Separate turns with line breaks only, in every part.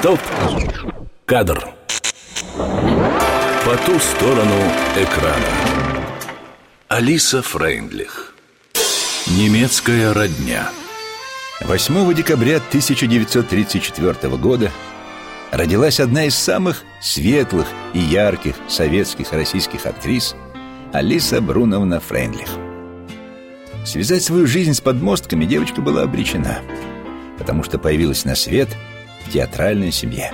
Стоп! Кадр. По ту сторону экрана. Алиса Фрейндлих. Немецкая родня.
8 декабря 1934 года родилась одна из самых светлых и ярких советских российских актрис Алиса Бруновна Фрейндлих. Связать свою жизнь с подмостками девочка была обречена, потому что появилась на свет в театральной семье.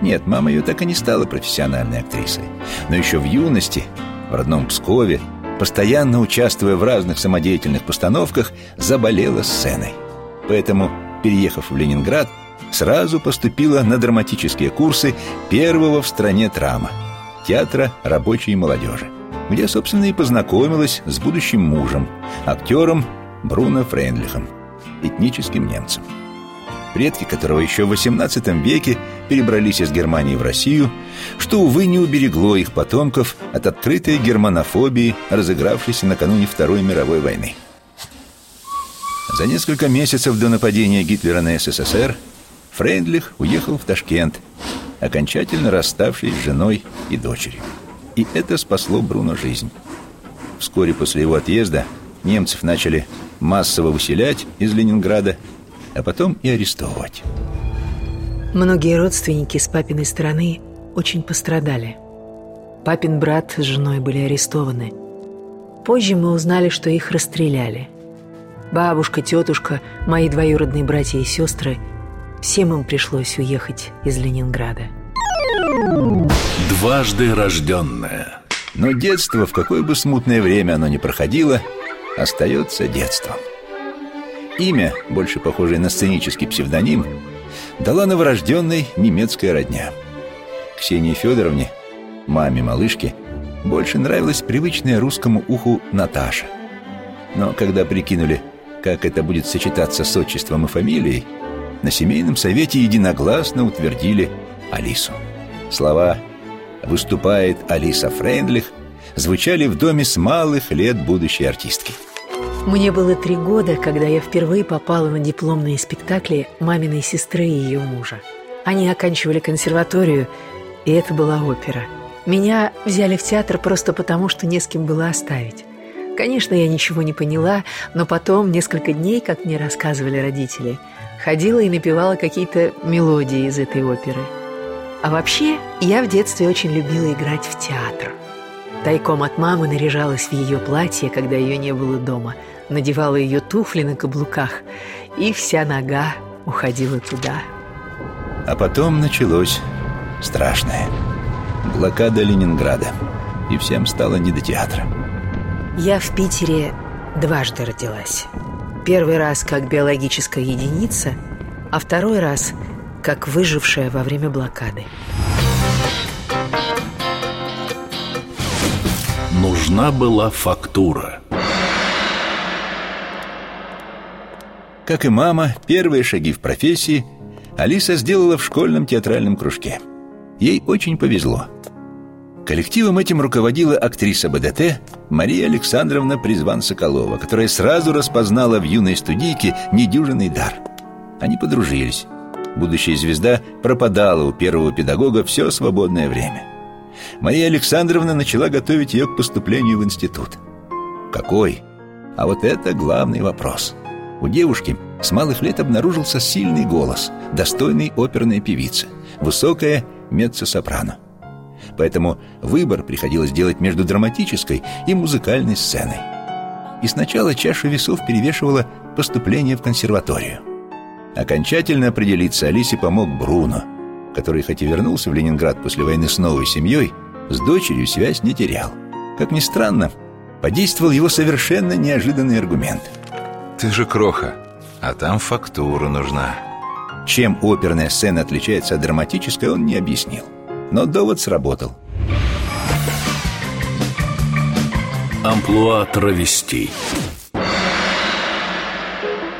Нет, мама ее так и не стала профессиональной актрисой, но еще в юности, в родном Пскове, постоянно участвуя в разных самодеятельных постановках, заболела сценой. Поэтому, переехав в Ленинград, сразу поступила на драматические курсы первого в стране трама – театра рабочей молодежи, где, собственно, и познакомилась с будущим мужем, актером Бруно Фрейндлихом, этническим немцем. Предки которого еще в XVIII веке перебрались из Германии в Россию, что, увы, не уберегло их потомков от открытой германофобии, разыгравшейся накануне Второй мировой войны. За несколько месяцев до нападения Гитлера на СССР Фрейндлих уехал в Ташкент, окончательно расставшись с женой и дочерью. И это спасло Бруно жизнь. Вскоре после его отъезда немцев начали массово выселять из Ленинграда, а потом и арестовывать.
Многие родственники с папиной стороны очень пострадали. Папин брат с женой были арестованы. Позже мы узнали, что их расстреляли. Бабушка, тетушка, мои двоюродные братья и сестры – Всем им пришлось уехать из Ленинграда.
Дважды рожденная.
Но детство, в какое бы смутное время оно ни проходило, остается детством. Имя, больше похожее на сценический псевдоним, дала новорожденной немецкая родня. Ксении Федоровне, маме малышки, больше нравилась привычная русскому уху Наташа. Но когда прикинули, как это будет сочетаться с отчеством и фамилией, на семейном совете единогласно утвердили Алису. Слова «Выступает Алиса Фрейндлих» звучали в доме с малых лет будущей артистки.
Мне было три года, когда я впервые попала на дипломные спектакли маминой сестры и ее мужа. Они оканчивали консерваторию, и это была опера. Меня взяли в театр просто потому, что не с кем было оставить. Конечно, я ничего не поняла, но потом, несколько дней, как мне рассказывали родители, ходила и напевала какие-то мелодии из этой оперы. А вообще, я в детстве очень любила играть в театр. Тайком от мамы наряжалась в ее платье, когда ее не было дома, надевала ее туфли на каблуках, и вся нога уходила туда.
А потом началось страшное. Блокада Ленинграда. И всем стало не до театра.
Я в Питере дважды родилась. Первый раз как биологическая единица, а второй раз как выжившая во время блокады.
Нужна была фактура.
Как и мама, первые шаги в профессии Алиса сделала в школьном театральном кружке. Ей очень повезло – Коллективом этим руководила актриса БДТ Мария Александровна Призван-Соколова, которая сразу распознала в юной студийке недюжинный дар. Они подружились. Будущая звезда пропадала у первого педагога все свободное время. Мария Александровна начала готовить ее к поступлению в институт. Какой? А вот это главный вопрос. У девушки с малых лет обнаружился сильный голос, достойный оперной певицы, высокая меццо-сопрано поэтому выбор приходилось делать между драматической и музыкальной сценой. И сначала чашу весов перевешивало поступление в консерваторию. Окончательно определиться Алисе помог Бруно, который, хоть и вернулся в Ленинград после войны с новой семьей, с дочерью связь не терял. Как ни странно, подействовал его совершенно неожиданный аргумент.
«Ты же кроха, а там фактура нужна».
Чем оперная сцена отличается от драматической, он не объяснил. Но довод сработал.
Амплуа травестей.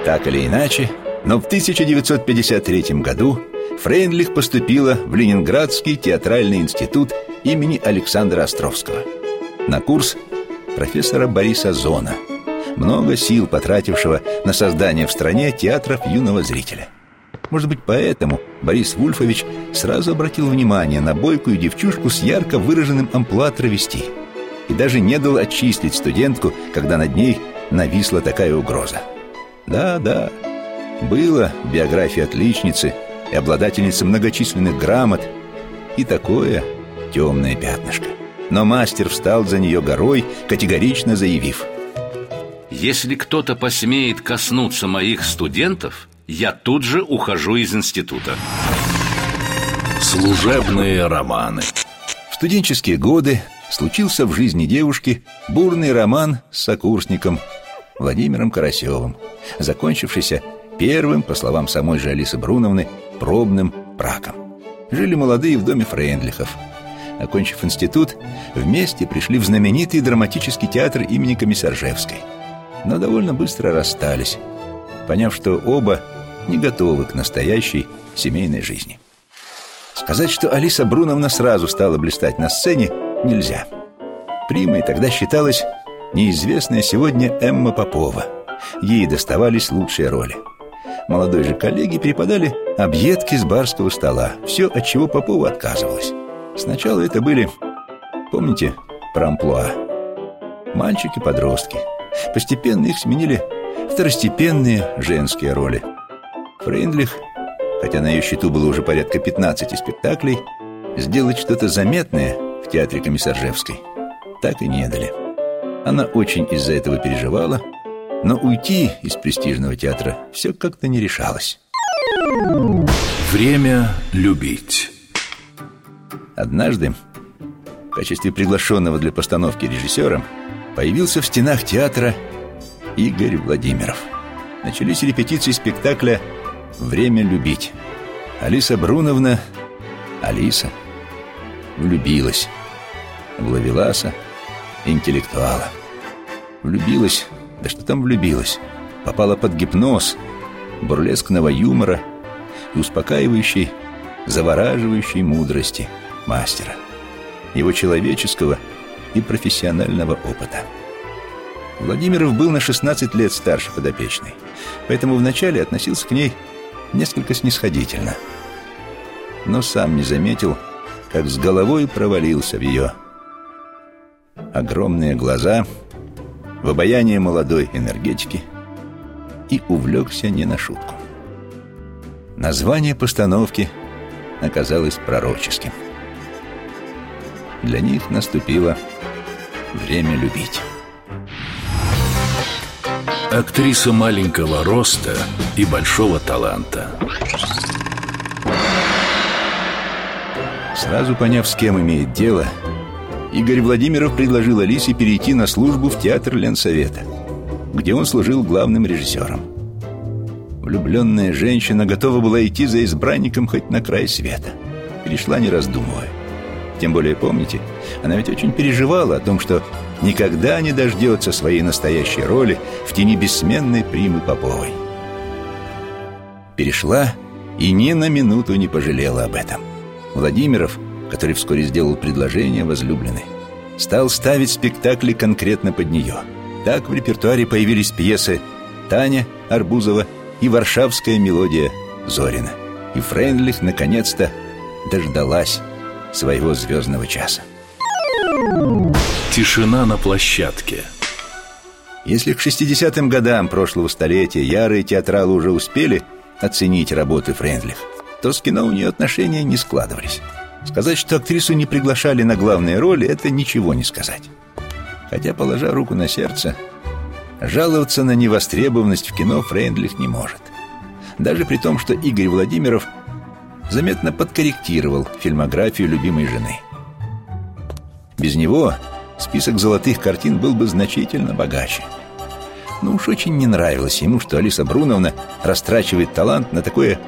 Так или иначе, но в 1953 году Фрейндлих поступила в Ленинградский театральный институт имени Александра Островского на курс профессора Бориса Зона, много сил потратившего на создание в стране театров юного зрителя. Может быть, поэтому Борис Вульфович сразу обратил внимание на бойкую девчушку с ярко выраженным амплуа травести и даже не дал отчислить студентку, когда над ней нависла такая угроза. Да, да, было в биографии отличницы и обладательницы многочисленных грамот и такое темное пятнышко. Но мастер встал за нее горой, категорично заявив
Если кто-то посмеет коснуться моих студентов, я тут же ухожу из института Служебные романы
В студенческие годы случился в жизни девушки бурный роман с сокурсником Владимиром Карасевым, закончившийся первым, по словам самой же Алисы Бруновны, пробным браком. Жили молодые в доме Фрейндлихов. Окончив институт, вместе пришли в знаменитый драматический театр имени Комиссаржевской. Но довольно быстро расстались, поняв, что оба не готовы к настоящей семейной жизни. Сказать, что Алиса Бруновна сразу стала блистать на сцене, нельзя. Примой тогда считалась неизвестная сегодня Эмма Попова. Ей доставались лучшие роли. Молодой же коллеге перепадали объедки с барского стола. Все, от чего Попова отказывалась. Сначала это были, помните, про. Мальчики-подростки. Постепенно их сменили второстепенные женские роли. Фрейндлих, хотя на ее счету было уже порядка 15 спектаклей, сделать что-то заметное в театре Комиссаржевской так и не дали. Она очень из-за этого переживала, но уйти из престижного театра все как-то не решалось.
Время любить
Однажды, в качестве приглашенного для постановки режиссера, появился в стенах театра Игорь Владимиров. Начались репетиции спектакля «Время любить». Алиса Бруновна, Алиса, влюбилась в Лавеласа, интеллектуала. Влюбилась, да что там влюбилась, попала под гипноз, бурлескного юмора и успокаивающей, завораживающей мудрости мастера, его человеческого и профессионального опыта. Владимиров был на 16 лет старше подопечной, поэтому вначале относился к ней несколько снисходительно. Но сам не заметил, как с головой провалился в ее огромные глаза, в обаяние молодой энергетики и увлекся не на шутку. Название постановки оказалось пророческим. Для них наступило время любить.
Актриса маленького роста и большого таланта
Сразу поняв, с кем имеет дело, Игорь Владимиров предложил Алисе перейти на службу в театр Ленсовета, где он служил главным режиссером. Влюбленная женщина готова была идти за избранником хоть на край света. Перешла, не раздумывая. Тем более, помните, она ведь очень переживала о том, что никогда не дождется своей настоящей роли в тени бессменной примы Поповой. Перешла и ни на минуту не пожалела об этом. Владимиров, который вскоре сделал предложение возлюбленной, стал ставить спектакли конкретно под нее. Так в репертуаре появились пьесы «Таня» Арбузова и «Варшавская мелодия» Зорина. И Фрейндлих наконец-то дождалась своего звездного часа.
Тишина на площадке
Если к 60-м годам прошлого столетия ярые театралы уже успели оценить работы Френдлих, то с кино у нее отношения не складывались. Сказать, что актрису не приглашали на главные роли, это ничего не сказать. Хотя, положа руку на сердце, жаловаться на невостребованность в кино Френдлих не может. Даже при том, что Игорь Владимиров заметно подкорректировал фильмографию любимой жены. Без него список золотых картин был бы значительно богаче. Но уж очень не нравилось ему, что Алиса Бруновна растрачивает талант на такое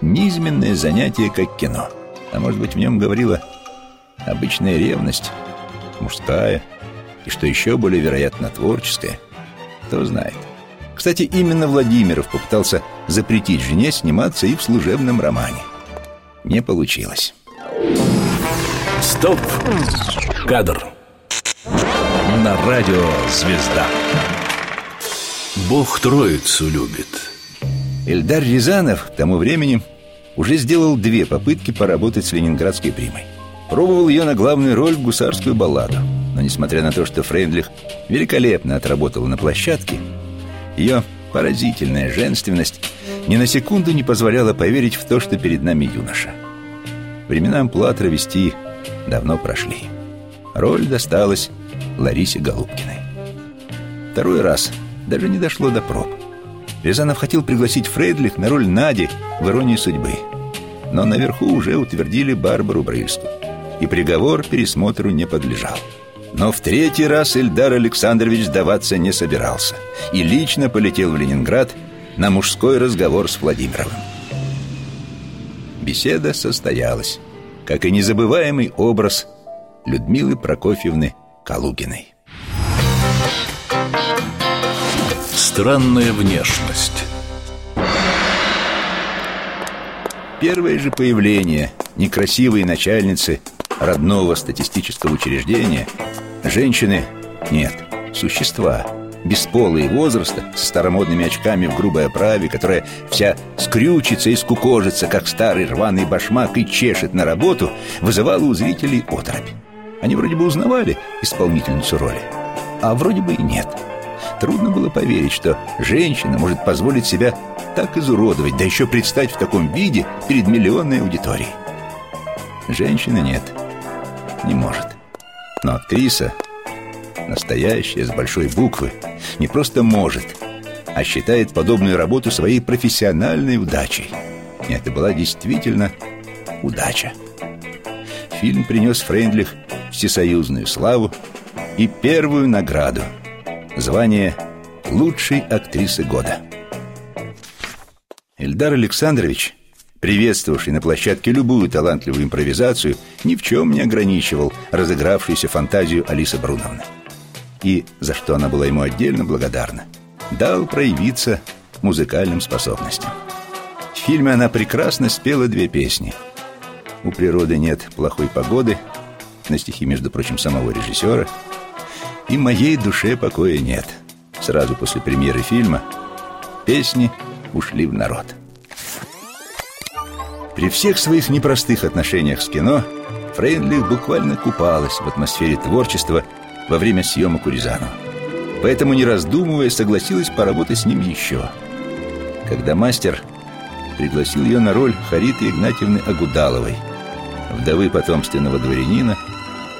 низменное занятие, как кино. А может быть, в нем говорила обычная ревность, мужская, и что еще более вероятно, творческая. Кто знает. Кстати, именно Владимиров попытался запретить жене сниматься и в служебном романе. Не получилось.
Стоп! Кадр На радио «Звезда» Бог Троицу любит
Эльдар Рязанов к тому времени уже сделал две попытки поработать с ленинградской примой. Пробовал ее на главную роль в гусарскую балладу. Но несмотря на то, что Фрейндлих великолепно отработала на площадке, ее поразительная женственность ни на секунду не позволяла поверить в то, что перед нами юноша. Времена амплуа вести давно прошли. Роль досталась Ларисе Голубкиной. Второй раз даже не дошло до проб. Рязанов хотел пригласить Фрейдлих на роль Нади в «Иронии судьбы». Но наверху уже утвердили Барбару Брыльскую, и приговор пересмотру не подлежал. Но в третий раз Эльдар Александрович сдаваться не собирался и лично полетел в Ленинград на мужской разговор с Владимировым. Беседа состоялась, как и незабываемый образ Людмилы Прокофьевны Калугиной.
Странная внешность
Первое же появление некрасивой начальницы родного статистического учреждения женщины нет, существа бесполые возраста, с старомодными очками в грубой оправе, которая вся скрючится и скукожится, как старый рваный башмак, и чешет на работу, вызывала у зрителей оторопь. Они вроде бы узнавали исполнительницу роли, а вроде бы и нет. Трудно было поверить, что женщина может позволить себя так изуродовать, да еще предстать в таком виде перед миллионной аудиторией. Женщины нет, не может. Но актриса настоящая, с большой буквы, не просто может, а считает подобную работу своей профессиональной удачей. И это была действительно удача. Фильм принес Фрейндлих всесоюзную славу и первую награду – звание лучшей актрисы года. Эльдар Александрович, приветствовавший на площадке любую талантливую импровизацию, ни в чем не ограничивал разыгравшуюся фантазию Алисы Бруновны и за что она была ему отдельно благодарна, дал проявиться музыкальным способностям. В фильме она прекрасно спела две песни. «У природы нет плохой погоды», на стихи, между прочим, самого режиссера, и «Моей душе покоя нет». Сразу после премьеры фильма песни ушли в народ. При всех своих непростых отношениях с кино Фрейндлих буквально купалась в атмосфере творчества – во время съемок у Рязанова. Поэтому, не раздумывая, согласилась поработать с ним еще. Когда мастер пригласил ее на роль Хариты Игнатьевны Агудаловой, вдовы потомственного дворянина,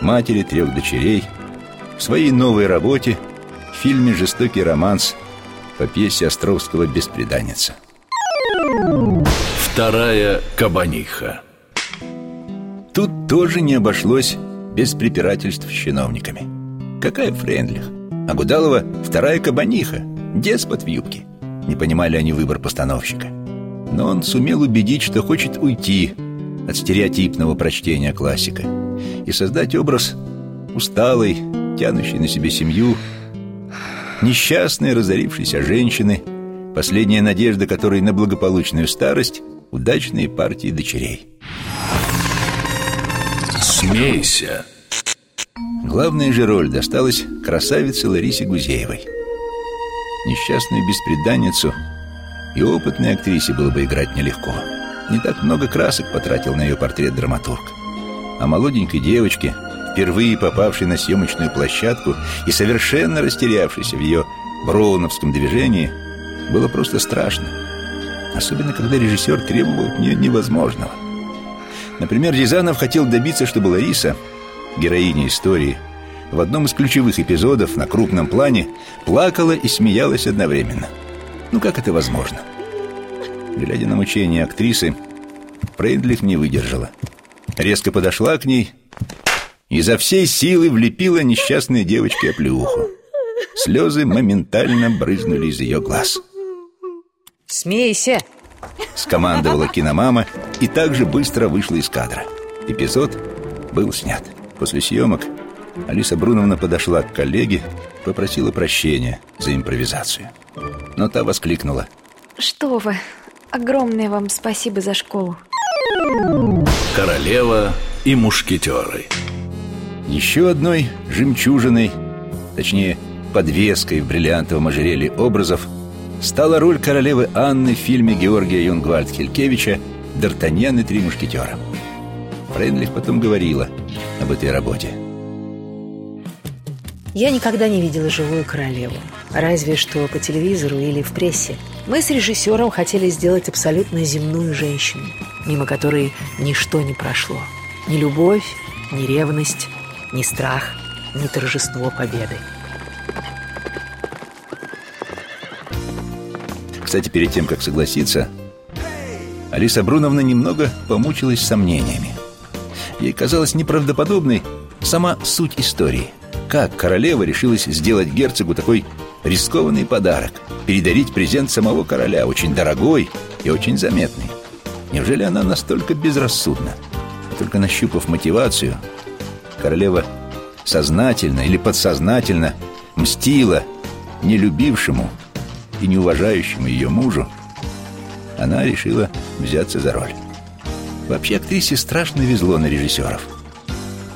матери трех дочерей, в своей новой работе в фильме «Жестокий романс» по пьесе Островского «Беспреданница».
Вторая кабаниха
Тут тоже не обошлось без препирательств с чиновниками. Какая Френдлих? А Гудалова вторая кабаниха, деспот в юбке. Не понимали они выбор постановщика. Но он сумел убедить, что хочет уйти от стереотипного прочтения классика и создать образ усталой, тянущей на себе семью, несчастной, разорившейся женщины, последняя надежда которой на благополучную старость, удачные партии дочерей.
«Смейся!»
Главная же роль досталась красавице Ларисе Гузеевой. Несчастную беспреданницу и опытной актрисе было бы играть нелегко. Не так много красок потратил на ее портрет драматург. А молоденькой девочке, впервые попавшей на съемочную площадку и совершенно растерявшейся в ее броуновском движении, было просто страшно. Особенно, когда режиссер требовал от нее невозможного. Например, Рязанов хотел добиться, чтобы Лариса героиня истории, в одном из ключевых эпизодов на крупном плане плакала и смеялась одновременно. Ну как это возможно? Глядя на мучения актрисы, Фрейдлих не выдержала. Резко подошла к ней и за всей силы влепила несчастной девочке оплеуху. Слезы моментально брызнули из ее глаз.
«Смейся!»
— скомандовала киномама и также быстро вышла из кадра. Эпизод был снят. После съемок Алиса Бруновна подошла к коллеге, попросила прощения за импровизацию. Но та воскликнула.
Что вы, огромное вам спасибо за школу.
Королева и мушкетеры.
Еще одной жемчужиной, точнее, подвеской в бриллиантовом ожерелье образов, стала роль королевы Анны в фильме Георгия Юнгвальд-Хелькевича Д'Артаньян и три мушкетера. Фрейндлих потом говорила об этой работе.
Я никогда не видела живую королеву. Разве что по телевизору или в прессе. Мы с режиссером хотели сделать абсолютно земную женщину, мимо которой ничто не прошло. Ни любовь, ни ревность, ни страх, ни торжество победы.
Кстати, перед тем, как согласиться, Алиса Бруновна немного помучилась сомнениями. Ей казалась неправдоподобной сама суть истории. Как королева решилась сделать герцогу такой рискованный подарок – передарить презент самого короля, очень дорогой и очень заметный. Неужели она настолько безрассудна? Только нащупав мотивацию, королева сознательно или подсознательно мстила нелюбившему и неуважающему ее мужу, она решила взяться за роль. Вообще актрисе страшно везло на режиссеров.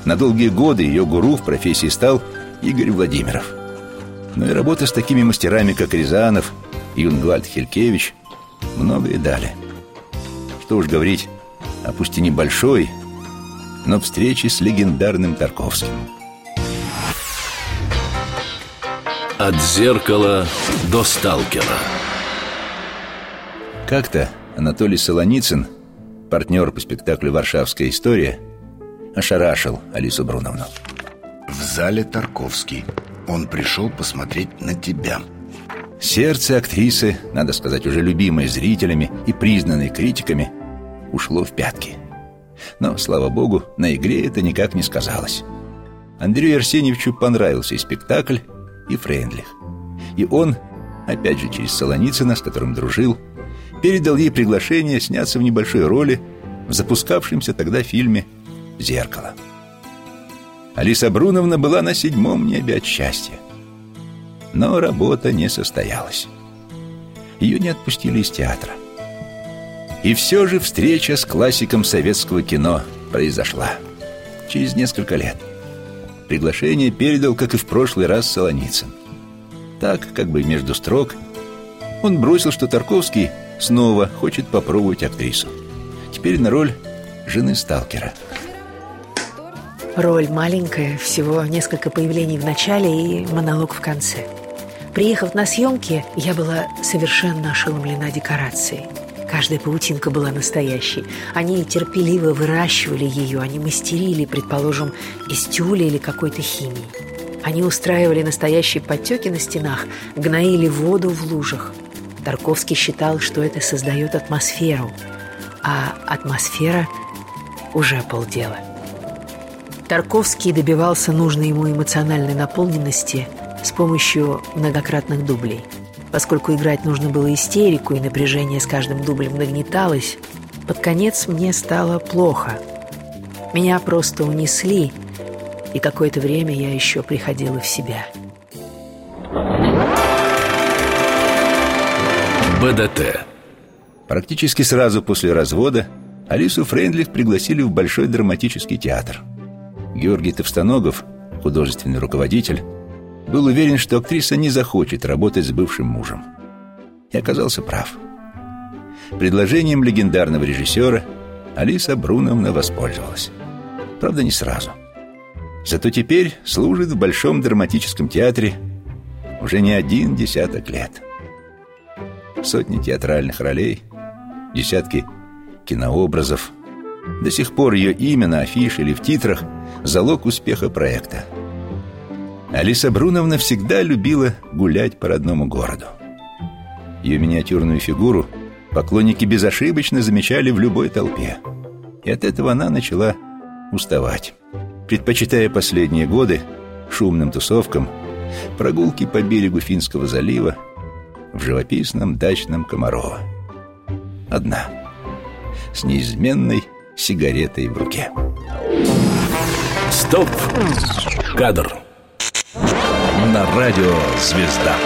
На долгие годы ее гуру в профессии стал Игорь Владимиров. Но и работа с такими мастерами, как Рязанов Юнгвальд Хелькевич, многое дали. Что уж говорить о пусть и небольшой, но встрече с легендарным Тарковским.
От зеркала до сталкера.
Как-то Анатолий Солоницын, партнер по спектаклю «Варшавская история», ошарашил Алису Бруновну.
В зале Тарковский. Он пришел посмотреть на тебя.
Сердце актрисы, надо сказать, уже любимое зрителями и признанной критиками, ушло в пятки. Но, слава богу, на игре это никак не сказалось. Андрею Арсеньевичу понравился и спектакль, и Фрейндлих. И он, опять же через Солоницына, с которым дружил, передал ей приглашение сняться в небольшой роли в запускавшемся тогда фильме «Зеркало». Алиса Бруновна была на седьмом небе от счастья. Но работа не состоялась. Ее не отпустили из театра. И все же встреча с классиком советского кино произошла. Через несколько лет. Приглашение передал, как и в прошлый раз, Солоницын. Так, как бы между строк, он бросил, что Тарковский снова хочет попробовать актрису. Теперь на роль жены сталкера.
Роль маленькая, всего несколько появлений в начале и монолог в конце. Приехав на съемки, я была совершенно ошеломлена декорацией. Каждая паутинка была настоящей. Они терпеливо выращивали ее, они мастерили, предположим, из тюля или какой-то химии. Они устраивали настоящие подтеки на стенах, гноили воду в лужах – Тарковский считал, что это создает атмосферу, а атмосфера уже полдела. Тарковский добивался нужной ему эмоциональной наполненности с помощью многократных дублей. Поскольку играть нужно было истерику, и напряжение с каждым дублем нагнеталось, под конец мне стало плохо. Меня просто унесли, и какое-то время я еще приходила в себя.
БДТ.
Практически сразу после развода Алису Фрейндлих пригласили в Большой драматический театр. Георгий Товстоногов, художественный руководитель, был уверен, что актриса не захочет работать с бывшим мужем. И оказался прав. Предложением легендарного режиссера Алиса Бруновна воспользовалась. Правда, не сразу. Зато теперь служит в Большом драматическом театре уже не один десяток лет сотни театральных ролей, десятки кинообразов. До сих пор ее имя на афише или в титрах – залог успеха проекта. Алиса Бруновна всегда любила гулять по родному городу. Ее миниатюрную фигуру поклонники безошибочно замечали в любой толпе. И от этого она начала уставать, предпочитая последние годы шумным тусовкам, прогулки по берегу Финского залива в живописном дачном Комарова. Одна, с неизменной сигаретой в руке.
Стоп! Кадр!
На радио «Звезда».